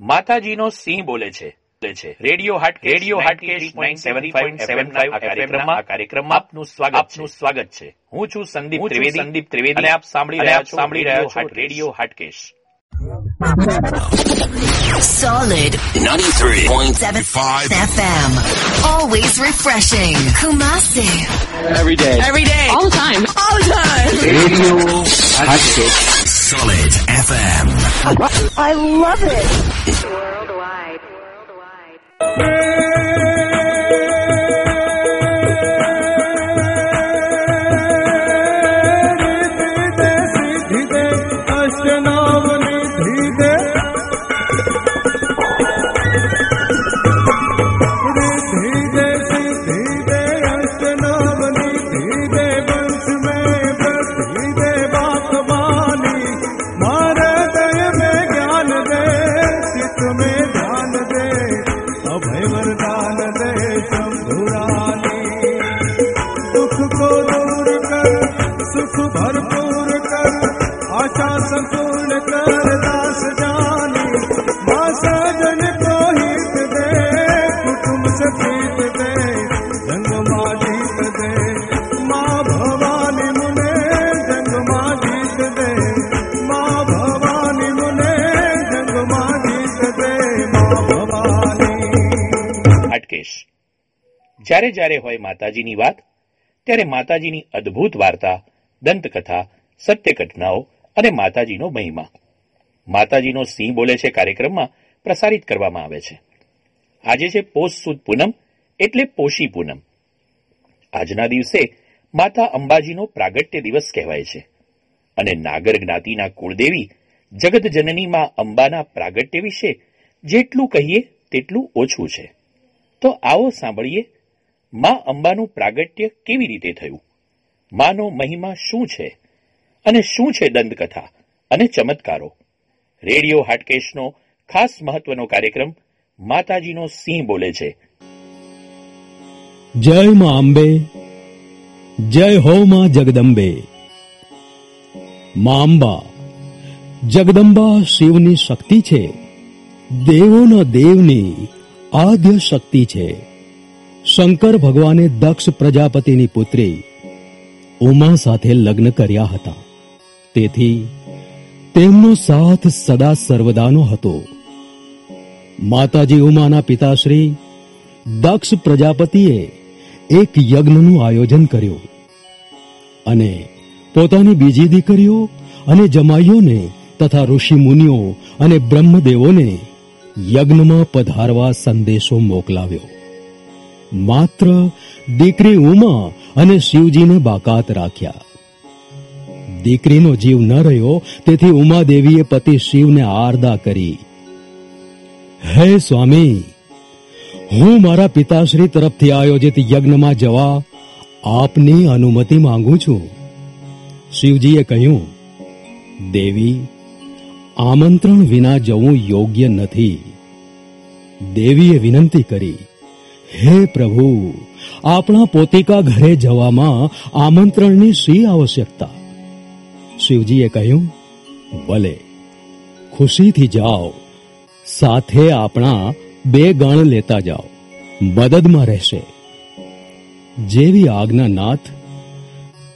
માતાજીનો સિંહ બોલે છે બોલે છે રેડિયો હાટ રેડિયો હાટ આ કાર્યક્રમમાં આ કાર્યક્રમમાં આપનું સ્વાગત આપનું સ્વાગત છે હું છું સંદીપ ત્રિવેદી સંદીપ ત્રિવેદી અને આપ સાંભળી રહ્યા છો સાંભળી રહ્યા છો radio Hatkesh Solid 93.75 FM. Always refreshing. Kumasi. Every day. Every day. All the time. All the time. Radio Hatchet. Solid FM. I love it. Worldwide. Worldwide. જ્યારે જ્યારે હોય માતાજીની વાત ત્યારે માતાજીની અદ્ભુત વાર્તા દંતકથા સત્ય ઘટનાઓ અને માતાજીનો મહિમા. માતાજીનો સિંહ બોલે છે કાર્યક્રમમાં પ્રસારિત કરવામાં આવે છે. આજે છે પોષ સુદ પૂનમ એટલે પોષી પૂનમ. આજના દિવસે માતા અંબાજીનો પ્રાગટ્ય દિવસ કહેવાય છે. અને નાગર જ્ઞાતિના કુળદેવી જગત જનની માં અંબાના પ્રાગટ્ય વિશે જેટલું કહીએ તેટલું ઓછું છે. તો આવો સાંભળીએ, માં અંબાનું પ્રાગટ્ય કેવી રીતે થયું? માનો મહિમા શું છે? અને શું છે દંતકથા? અને ચમત્કારો. રેડિયો હાટકેશનો ખાસ મહત્વનો કાર્યક્રમ માતાજીનો સિંહ બોલે છે. જય માં અંબે. જય હો માં જગદંબે. માં અંબા, જગદંબા શિવની શક્તિ છે. દેવોના દેવની આદ્ય શક્તિ છે. શંકર ભગવાને દક્ષ પ્રજાપતિની પુત્રી ઉમા સાથે લગ્ન કર્યા હતા. તેથી તેમનો સાથ સદા સર્વદાનો હતો. માતાજી ઉમાના પિતાશ્રી, દક્ષ પ્રજાપતિએ એક યજ્ઞનું આયોજન કર્યું અને પોતાની બીજી દીકરીઓ અને જમાઈઓને તથા ઋષિ મુનિઓ અને બ્રહ્મદેવોને યજ્ઞમાં પધારવા સંદેશો મોકલાવ્યો. માત્ર દીકરી ઉમા અને શિવજીને બાકાત રાખ્યા. દીકરીનો જીવ ન રહ્યો, તેથી ઉમાદેવીએ પતિ શિવને આરદા કરી. હે સ્વામી, હું મારા પિતાશ્રી તરફથી આયોજિત યજ્ઞમાં જવા આપની અનુમતિ માંગુ છું. શિવજીએ કહ્યું, દેવી, આમંત્રણ વિના જવું યોગ્ય નથી. દેવીએ વિનંતી કરી, હે પ્રભુ, આપણા પોતિકા ઘરે જવામાં આમંત્રણની શી આવશ્યકતા? શિવજીએ કહ્યું, ભલે, ખુશીથી જાઓ, સાથે આપણા બે ગણ લેતા જાઓ, મદદમાં રહેશે. જેવી આજ્ઞા નાથ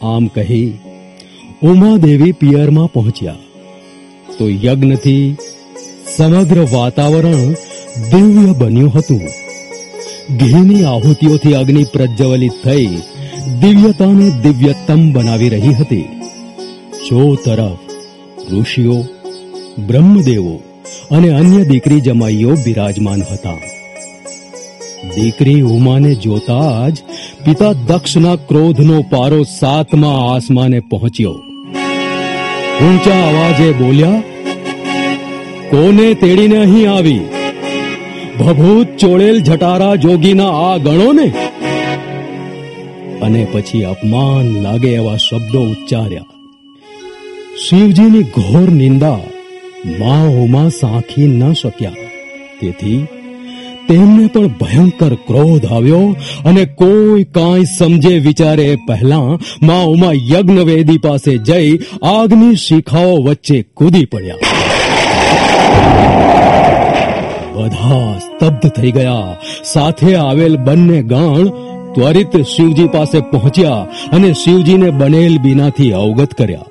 આમ કહી ઉમાદેવી પિયરમાં પહોંચ્યા. તો યજ્ઞથી સમગ્ર વાતાવરણ દિવ્ય બન્યું હતું. ઘીની આહુતિઓથી અગ્નિ પ્રજ્વલિત થઈ દિવ્યતાને દિવ્યતમ બનાવી રહી હતી. ચો તરફ, ઋષિઓ, બ્રહ્મદેવો અને અન્ય દીકરી જમાઈઓ બિરાજમાન હતા. દીકરી ઉમાને જોતા જ પિતા દક્ષના ક્રોધનો પારો સાતમા આસમાને પહોંચ્યો. ઊંચા અવાજે બોલ્યા, કોને તેડીને અહીં આવી? ભભૂત ચોળેલ જટારા જોગીના આ ગણોને? અને પછી અપમાન લાગે એવા શબ્દો ઉચ્ચાર્યા. શિવજીની ઘોર નિંદા માઓમાં સાંખી ન શક્યા. તેથી તેમને પણ ભયંકર ક્રોધ આવ્યો અને કોઈ કાંઈ સમજે વિચારે પહેલા મા ઉમા યજ્ઞવેદી પાસે જઈ આગની શિખાઓ વચ્ચે કૂદી પડ્યા. બધા સ્તબ્ધ થઈ ગયા. સાથે આવેલ બંને ગણ ત્વરિત શિવજી પાસે પહોંચ્યા અને શિવજીને બનેલ બીનાથી અવગત કર્યા.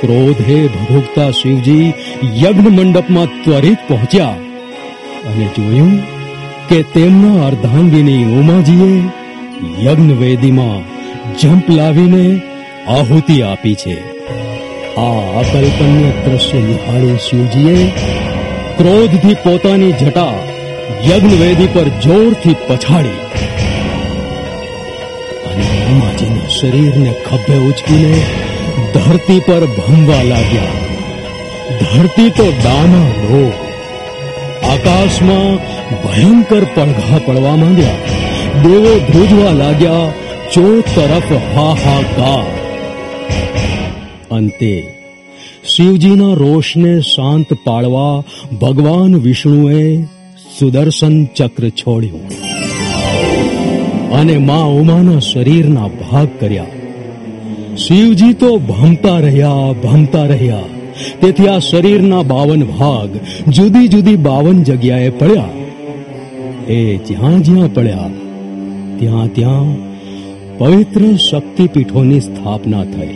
ક્રોધે ભભૂકતા શિવજી યજ્ઞ મંડપમાં ત્વરિત પહોંચ્યા અને જોયું કે તેમના અર્ધાંગીની ઉમાજીએ યજ્ઞ વેદીમાં જંપ લાવીને આહુતિ આપી છે। આ અકલ્પન્ય દ્રશ્ય નિહાળી શિવજીએ ક્રોધથી પોતાની જટા યજ્ઞવેદી પર જોરથી પછાડી। અને ઉમાજીના શરીરને ખભે ઉચકીને ધરતી પર ભમવા લાગ્યા. ધરતી તો દાના લો. આકાશમાં ભયંકર પડઘા પડવા માંડ્યા. દેવો ધ્રુજવા લાગ્યા ચો તરફ હાહાકાર. અંતે શિવજીના રોષને શાંત પાડવા ભગવાન વિષ્ણુએ સુદર્શન ચક્ર છોડ્યું. અને મા ઉમાના શરીરના ભાગ કર્યા. શિવજી તો ભમતા રહ્યા ભમતા રહ્યા. તેથી આ શરીરના બાવન ભાગ જુદી જુદી બાવન જગ્યાએ પડ્યા. એ જ્યાં જ્યાં પડ્યા, ત્યાં ત્યાં પવિત્ર શક્તિપીઠોની સ્થાપના થઈ.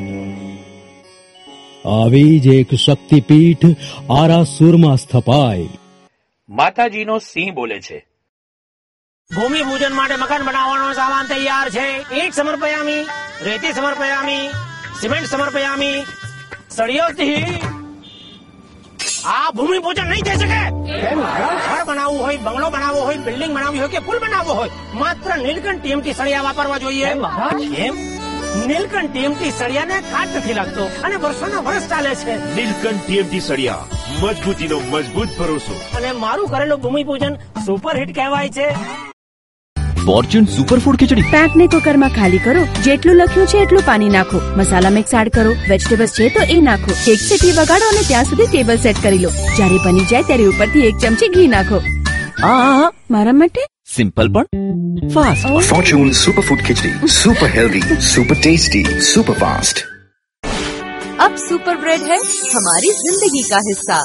આવી જ એક શક્તિપીઠ આરાસુરમાં સ્થપાઈ માતાજીનો સિંહ બોલે છે. ભૂમિ પૂજન માટે મકાન બનાવવાનો સામાન તૈયાર છે. ઈટ સમર્પયામી રેતી સમર્પયામી સિમેન્ટ સમર્પયામી સળિયોથી આ ભૂમિ પૂજન નહીં થઈ શકે. ઘર બનાવવું હોય બંગલો બનાવવો હોય બિલ્ડિંગ બનાવવી હોય કે પુલ બનાવવો હોય માત્ર નીલકંઠ ટીએમટી સળિયા વાપરવા જોઈએ. એમ નીલકંઠ ટીએમટી સળિયાને કાટ નથી લાગતો અને વર્ષોના વર્ષ ચાલે છે. નીલકંઠ ટીએમટી સળિયા. મજબૂતીનો મજબૂત ભરોસો. અને મારું કરેલું ભૂમિ પૂજન સુપર હિટ કહેવાય છે. ફોર્ચ્યુન સુપરફૂડ ખીચડી. પેકને કુકરમાં ખાલી કરો જેટલું લખ્યું છે એટલું પાણી નાખો. મસાલા મિક્સ એડ કરો વેજીટેબલ્સ છે તો એ નાખો. એક સીટી વગાડો અને ત્યાં સુધી ટેબલ સેટ કરી લો. જ્યારે બની જાય ત્યારે ઉપરથી એક ચમચી ઘી નાખો. આ મારા માટે? સિમ્પલ પણ. Fast Fortune superfood khichdi. Super healthy super tasty super fast અબ સુપર બ્રેડ હે હમારી જિંદગી કા હિસ્સા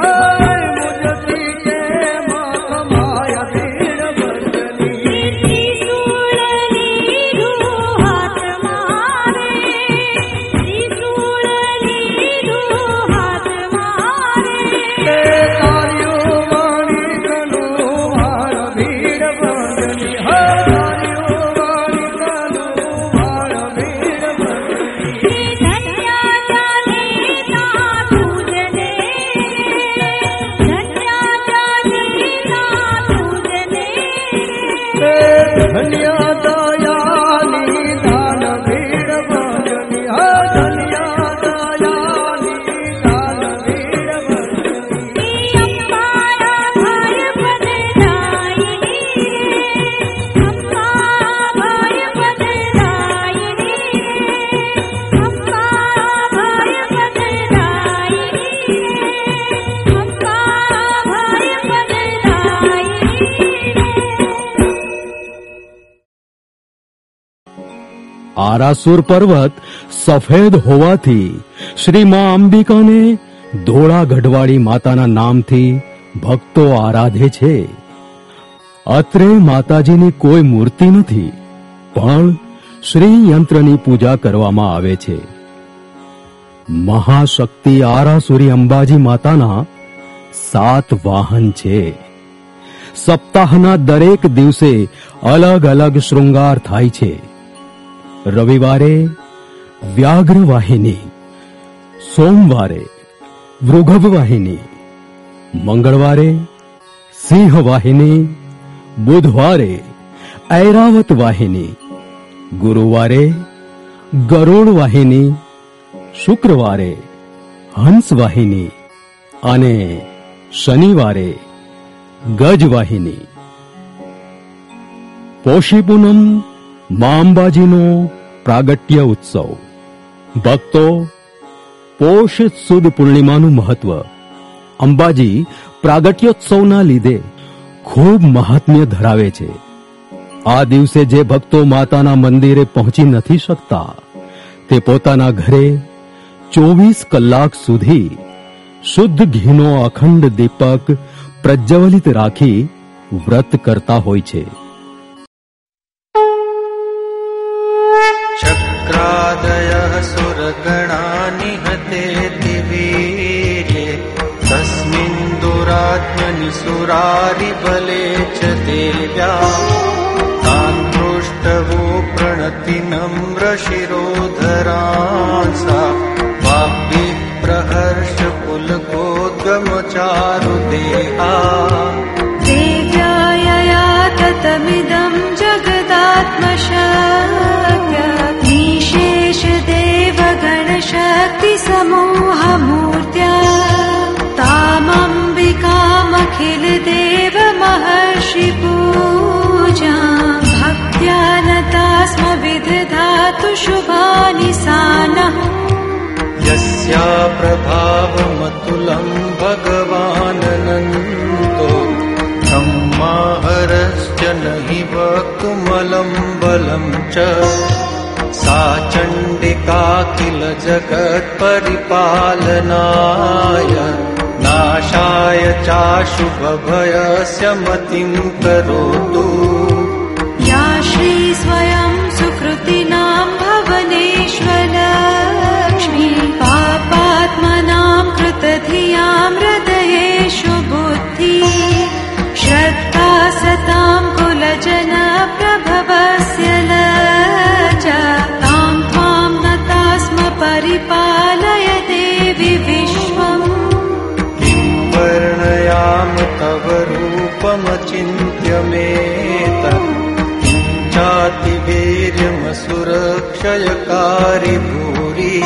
Oh. આરાસુર પર્વત સફેદ હોવાથી શ્રી મા અંબિકાને ધોળા ગઢવાળી માતાના નામથી ભક્તો આરાધે છે. અત્રે માતાજીની કોઈ મૂર્તિ નથી, પણ શ્રી યંત્રની પૂજા કરવામાં આવે છે. મહાશક્તિ આરાસુરી અંબાજી માતાના સાત વાહન છે. સપ્તાહના દરેક દિવસે અલગ અલગ શૃંગાર થાય છે. રવિવારે વ્યાઘ્ર વાહિની સોમવારે વૃગભ વાહિની મંગળવારે સિંહ વાહિની બુધવારે ઐરાવત વાહિની ગુરુવારે ગરુડ વાહિની શુક્રવારે હંસ વાહિની અને શનિવારે ગજ વાહિની પોષી પૂનમ મા અંબાજીનો પ્રાગટ્ય ઉત્સવ. ભક્તો પોષ સુદ પૂર્ણિમાનું મહત્વ. અંબાજી પ્રાગટ્યોત્સવના લીધે ખૂબ મહાત્મ્ય ધરાવે છે. આ દિવસે જે ભક્તો માતાના મંદિરે પહોંચી નથી શકતા, તે પોતાના ઘરે ચોવીસ કલાક સુધી શુદ્ધ ઘીનો અખંડ દીપક પ્રજ્વલિત રાખી વ્રત કરતા હોય છે. शक्रादयः सुरगणा निहते दिवेः तस्मिन् दुरात्मनि सुरारिबले च देव्या। सान्तुष्ट प्रणतिनम्रशिरोधरां सा। भाव्यप्रहर्षपुलकोगमचारु देहाययामिद तिसमूहमूर्त्या तामम्बिकामखिलदेवमहर्षि पूजा भक्त्या नतास्म विदृधातु शुभानि सानः यस्या प्रभावमतुलम् भगवानन्तो तम् माहरश्च न हि वुमलम् बलम् च। माता चण्डिका किल जगत्परिपालनाय नाशाय चाशुभभयस्य मतिं करोतु। क्षयकारि भूरि।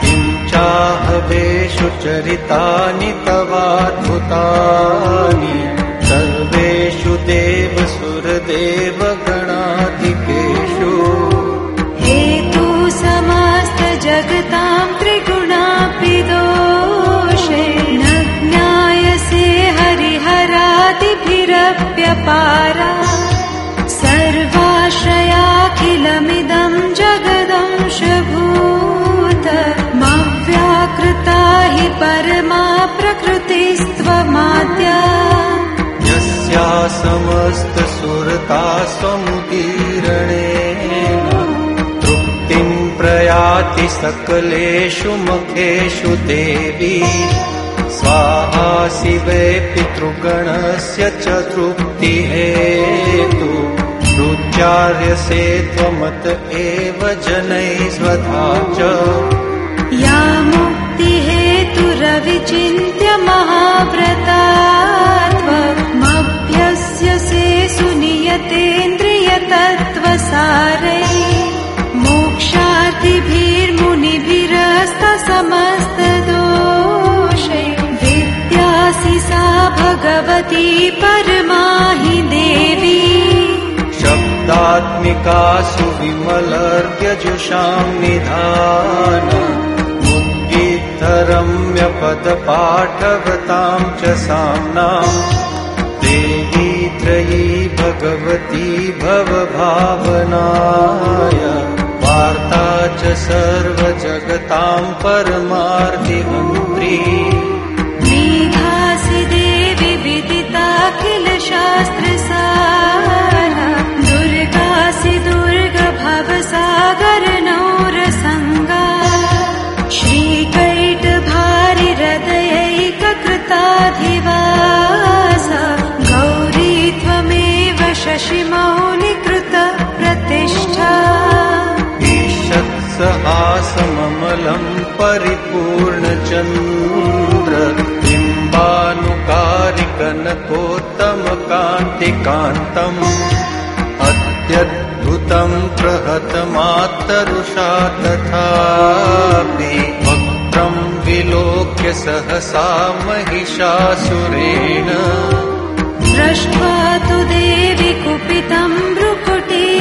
किञ्चाहवेषु चरितानि तवाद्भुतानि। सर्वेषु देवसुरदेवगणाधिकेषु। हे तु समस्त जगतां त्रिगुणापि न ज्ञायसे हरिहरादिभिरप्यपारा। समुदीरणेन तृप्तिम् प्रयाति सकलेषु मुखेषु देवी। स्वाहा शिवे पितृगणस्य च तृप्तिहेतु रुच्यार्यसे त्वमत एव जनैः स्वधा च। या मुक्तिहेतुरविचिन्त्य महाव्रता तत्त्वसारै मोक्षातिभिर्मुनिभिरस्त समस्त विद्यासि सा भगवती परमाहि देवी। शब्दात्मिकासु निधान। निधानीतरम्यपदपाठवतां च साम्नां। देवी त्रयी भगवती भवभावनाय वार्ता च सर्वजगतां परमार्ति मेघासि देवि विदिताखिल शास्त्रसार दुर्गासि दुर्ग भवसागरनोरसङ्गा श्रीकैटभारि हृदयैककृताधिवा शशिमौलिकृत प्रतिष्ठा। ईषत्सहासममलम् परिपूर्णचन्द्र बिम्बानुकारिकनकोत्तमकान्तिकान्तम् अत्यद्भुतम् प्रहतमातरुषा तथापि वक्त्रम् विलोक्य सहसा महिषासुरेण। दृष्ट्वा तु देवि ृकुटीकरालत्य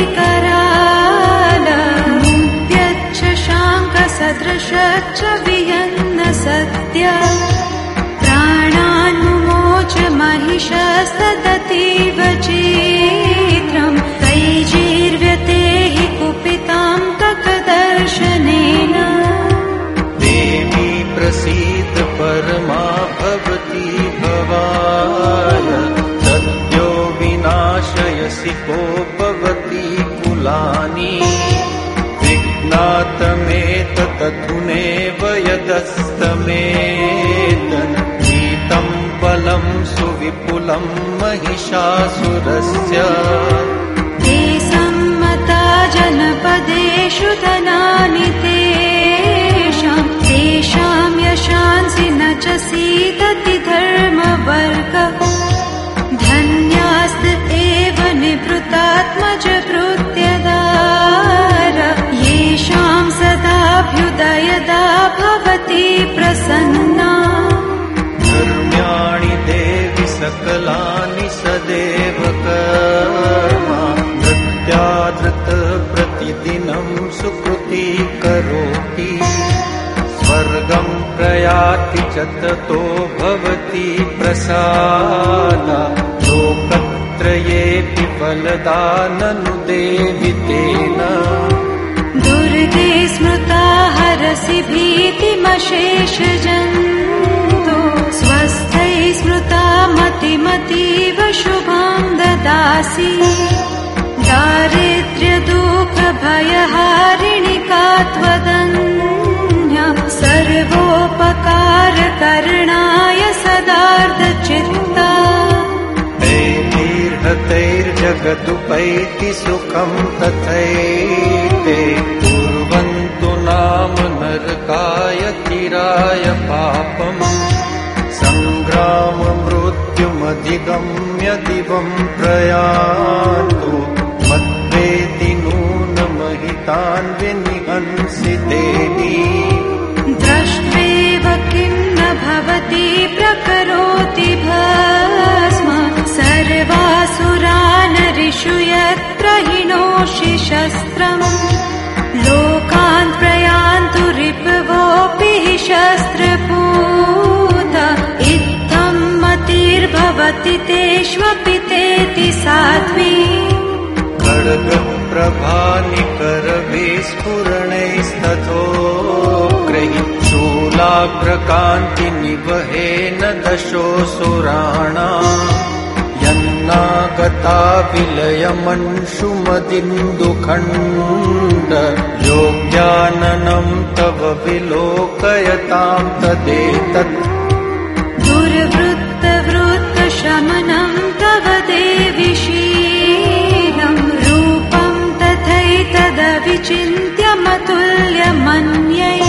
शाङ्कसदृशच्छ वियन्न सत्य प्राणान्मोच महिष सदतीव चेद्रम् हि कुपिताम् तकदर्शनेन देवी प्रसीद परमा कोपवती कुलानि। विज्ञातमेतदधुनेव यदस्तमेतन् गीतम् बलम् सुविपुलम् महिषासुरस्य। ते सम्मता जनपदेषु धृत्याधृत प्रतिदिनम् सुकृती करोति। स्वर्गम् प्रयाति च ततो भवति प्रसादा। लोकत्रयेऽपि फलदा ननु देवि तेन दुर्गे स्मृता हरसि भीतिमशेष शुभां ददासि। दारिद्र्यदुःखभयहारिणिकात्वदन् सर्वोपकारकरणाय सदार्दचिन्ता तै दीर्हतैर्जगतु पैति सुखं तथैते। कुर्वन्तु नाम नरकाय किराय पापम्। दिवम् प्रयान्तु मद्वेति नूनमहितान् विनिहंसि देवी द्रष्ट्वेव किम् न भवति प्रकरोति भस्म। सर्वासुरानरिषु यत्र हिनोषि शस्त्रम्। लोकान् प्रयान्तु रिपवोऽपि हि भवति तेष्वपि तेति साध्वी। खड्गम् करवे स्फुरणैस्तथो। ग्रही शूलाग्रकान्तिनिवहेन दशोऽसुराणा यन्नागता विलयमन्शुमतिन्दुखण्डोगाननम् तव विलोकयताम् तदेतत्। तथैतदविचिन्त्यमतुल्यमन्यै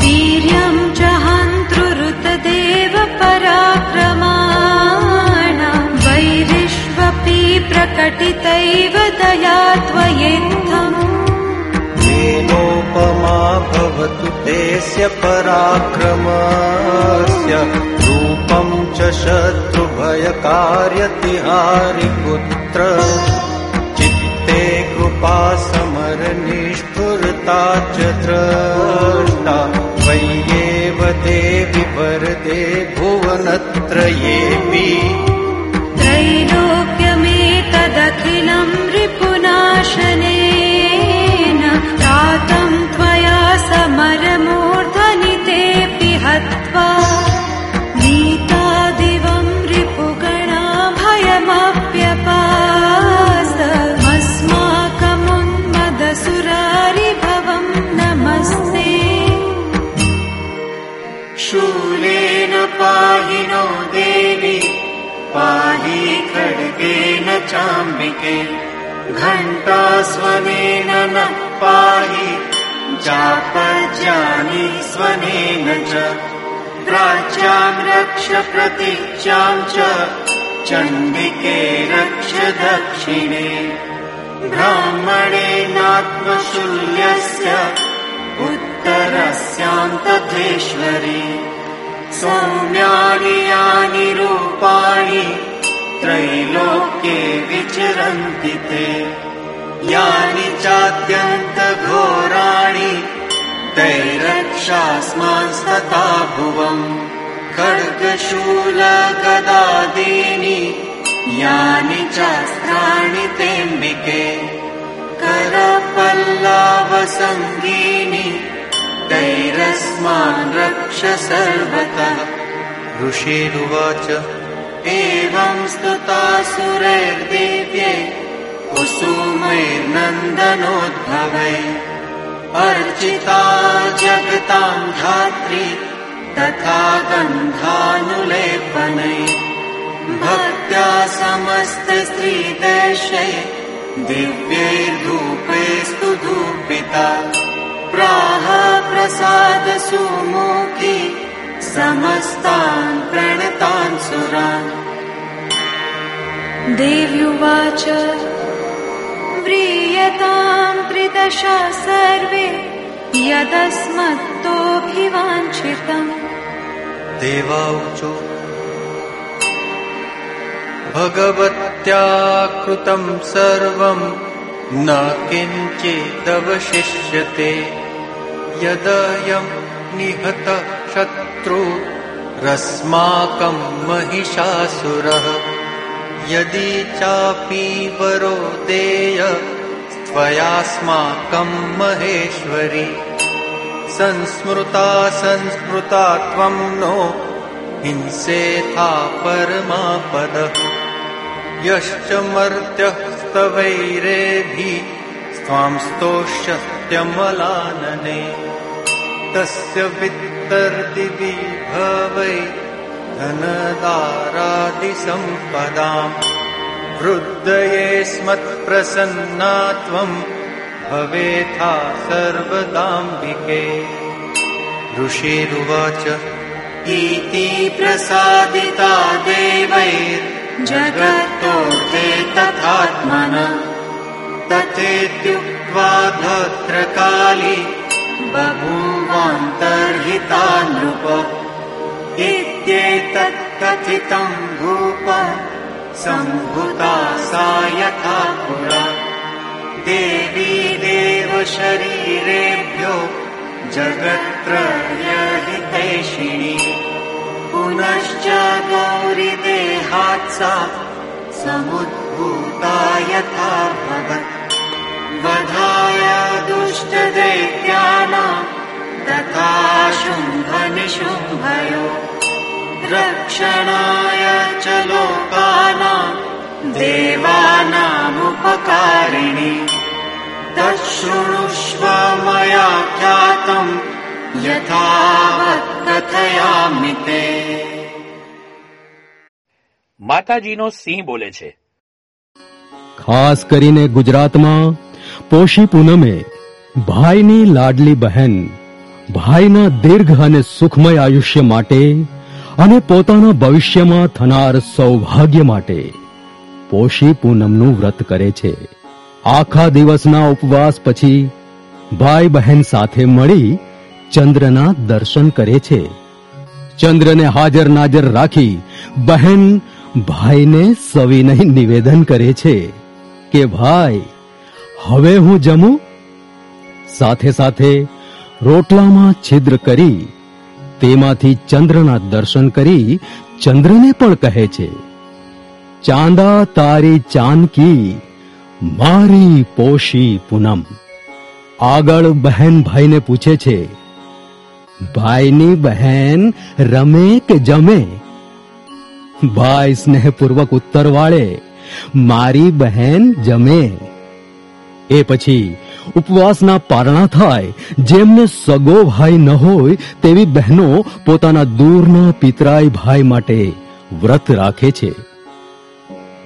वीर्यम् च हन्तृरुतदेव पराक्रमाण वैरिष्वपि प्रकटितैव दया त्वयेत्थम् तेनोपमा भवतु तेस्य पराक्रमस्य रूपम् च शत्रुभयकार्यतिहारिपुत्र। चित्ते कृपा च द्रष्टा त्वय्येव देवते विपरते भुवनत्रयेऽपि। चाम्बिके घण्टास्वनेन न पाहि चापज्यानि स्वनेन च। प्राच्यां रक्ष प्रतीच्यां च चण्डिके रक्ष दक्षिणे ब्राह्मणेनात्मशूल्यस्य सौम्यानि यानि रूपाणि त्रैलोक्ये विचरन्ति ते। यानि चाद्यन्तघोराणि तैरक्षास्मांस्तथा भुवम्। खड्गशूलगदादीनि यानि चास्त्राणि तेऽम्बिके करपल्लावसङ्गीनि तैरस्मान् रक्ष सर्वतः। ऋषिरुवाच एवं स्तुतासुरैर्देव्ये कुसुमैर्नन्दनोद्भवै। अर्चिता जगतां धात्री तथा गन्धानुलेपनै। भक्त्या समस्तस्त्रीदर्शै दिव्यैर्धूपैस्तु धूपिता। प्राह प्रसादसुमुखी समस्तान् प्रणतान् सुरान् देव्युवाच व्रीयताम् त्रिदशा सर्वे यदस्मत्तोऽभिवाञ्छितम्। देवाऊचो भगवत्या कृतं सर्वं न किञ्चिदवशिष्यते। यदयं निहतः शत्रुरस्माकं महिषासुरः। यदि चापि वरो देय त्वयास्माकं महेश्वरी। संस्मृता संस्मृता त्वं नो हिंसेथा परमापदः। यश्च मर्त्यः स्तवैरेभिः स्वां स्तोष्यत्यमलानने तस्य वित्तर्दिवि भवै धनदारादिसम्पदाम् वृद्धये स्मत्प्रसन्ना त्वम् भवेथा सर्वदाम्बिके। ऋषिरुवाच इति प्रसादिता देवैर्जगत्तोते तथात्मन। तथेत्युक्त्वा भद्रकाली बभूवान्तर्हिता नृप इत्येतत् कथितम् भूप सम्भुता सा यथा पुरा। देवी देवशरीरेभ्यो जगत्त्रयहितैषिणी पुनश्च गौरिदेहात् सा समुद्भूता यथा भवत् वधाय दुष्टदैत्यानाम् तथा शुम्भनिशुम्भयो रक्षणाय च लोकानाम् देवानामुपकारिणि तच्छृणुष्व मया ख्यातम् यथावत् कथयामि ते માતાજીનો સિંહ બોલે છે ખાસ કરીને ગુજરાતમાં પોષી પૂનમે, ભાઈની લાડલી બહેન, ભાઈના દીર્ઘ અને સુખમય આયુષ્ય માટે અને પોતાના ભવિષ્યમાં થનાર સૌભાગ્ય માટે પોષી પૂનમનું વ્રત કરે છે. આખા દિવસના ઉપવાસ પછી ભાઈ બહેન સાથે મળી ચંદ્રના દર્શન કરે છે. ચંદ્રને હાજર નાજર રાખી બહેન ભાઈને સવિનય નિવેદન કરે છે કે, ભાઈ હવે હું જમું? સાથે સાથે રોટલામાં છિદ્ર કરી, તેમાંથી ચંદ્રના દર્શન કરી ચંદ્રને પણ કહે છે, ચાંદા તારી ચાંદકી મારી પોશી પૂનમ. આગળ બહેન ભાઈને પૂછે છે, ભાઈની બહેન રમે કે જમે? ભાઈ સ્નેહપૂર્વક ઉત્તર વાળે, મારી બહેન જમે. એ પછી ઉપવાસના પારણા થાય, જેમને સગો ભાઈ ન હોય તેવી બહેનો પોતાના દૂરના પિતરાય ભાઈ માટે વ્રત રાખે છે.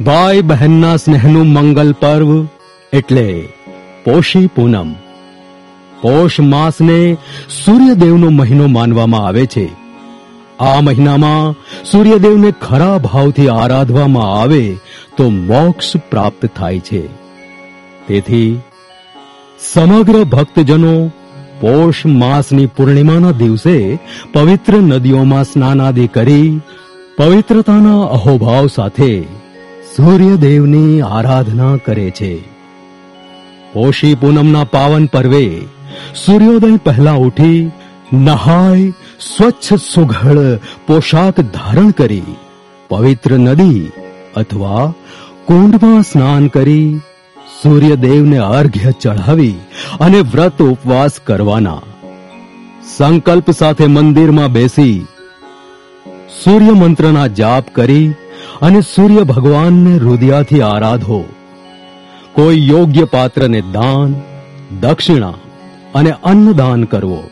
ભાઈ બહેનના સ્નેહનું મંગલ પર્વ એટલે પોષી પૂનમ. પોષ માસને સૂર્યદેવનો મહિનો માનવામાં આવે છે. આ મહિનામાં સૂર્યદેવને ખરા ભાવથી આરાધવામાં આવે તો મોક્ષ પ્રાપ્ત થાય છે. તેથી સમગ્ર ભક્તજનો પોષ માસની પૂર્ણિમાના દિવસે પવિત્ર નદીઓમાં સ્નાનાદિ કરી પવિત્રતાના અહોભાવ સાથે સૂર્યદેવની આરાધના કરે છે. પોષી પૂનમના પાવન પર્વે સૂર્યોદય પહેલા ઉઠી નહાય સ્વચ્છ સુઘડ પોશાક ધારણ કરી પવિત્ર નદી અથવા કુંડમાં સ્નાન કરી સૂર્યદેવને અર્ઘ્ય ચઢાવી અને વ્રત ઉપવાસ કરવાના. સંકલ્પ સાથે મંદિરમાં બેસી સૂર્ય મંત્રના જાપ કરી અને સૂર્ય ભગવાનને હૃદયાથી આરાધો. કોઈ યોગ્ય પાત્રને દાન, દક્ષિણા અને અન્નદાન કરવો.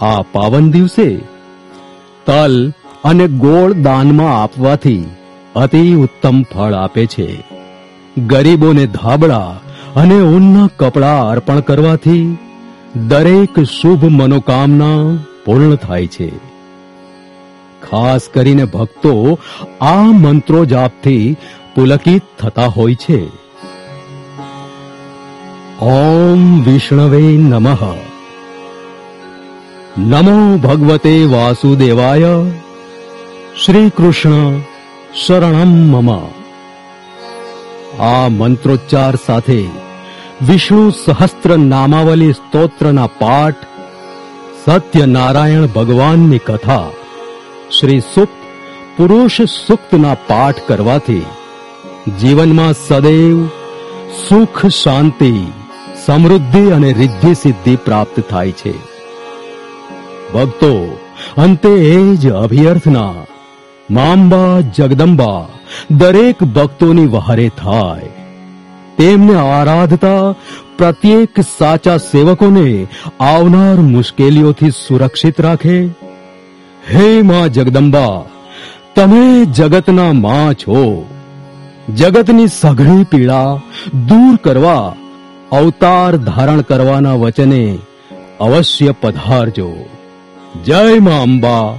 આ પાવન દિવસે તલ અને ગોળ દાનમાં આપવાથી અતિ ઉત્તમ ફળ આપે છે. ગરીબોને ધાબળા અને ઊનના કપડા અર્પણ કરવાથી દરેક શુભ મનોકામના પૂર્ણ થાય છે. ખાસ કરીને ભક્તો આ મંત્રો જાપથી પુલકિત થતા હોય છે. ઓમ વિષ્ણવે નમઃ. નમો ભગવતે વાસુદેવાય. શ્રી કૃષ્ણ શરણમ મમ. આ મંત્રોચ્ચાર સાથે વિષ્ણુ સહસ્ત્ર નામાવલી સ્તોત્રના પાઠ, સત્યનારાયણ ભગવાનની કથા, શ્રી સુપ્ત પુરુષ સુક્તના પાઠ કરવાથી જીવનમાં સદૈવ સુખ, શાંતિ, સમૃદ્ધિ અને રિદ્ધિ સિદ્ધિ પ્રાપ્ત થાય છે. ભક્તો, અંતે એ જ અભિયર્થના માંબા જગદંબા દરેક ભક્તોની વહારે થાય. તેમને આરાધતા પ્રત્યેક સાચા સેવકોને આવનાર મુશ્કેલીઓથી સુરક્ષિત રાખે. હે માં જગદંબા, તમે જગતના માં છો. જગતની સઘળી પીડા દૂર કરવા, અવતાર ધારણ કરવાના વચને અવશ્ય પધારજો. જય માં અંબા.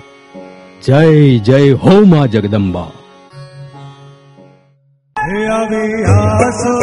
જય જય હો માં જગદંબા. આવે આસો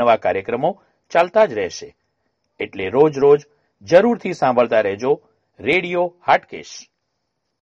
અવનવા કાર્યક્રમો ચાલતા જ રહેશે. એટલે રોજ રોજ જરૂરથી સાંભળતા રહેજો રેડિયો હાટકેશ.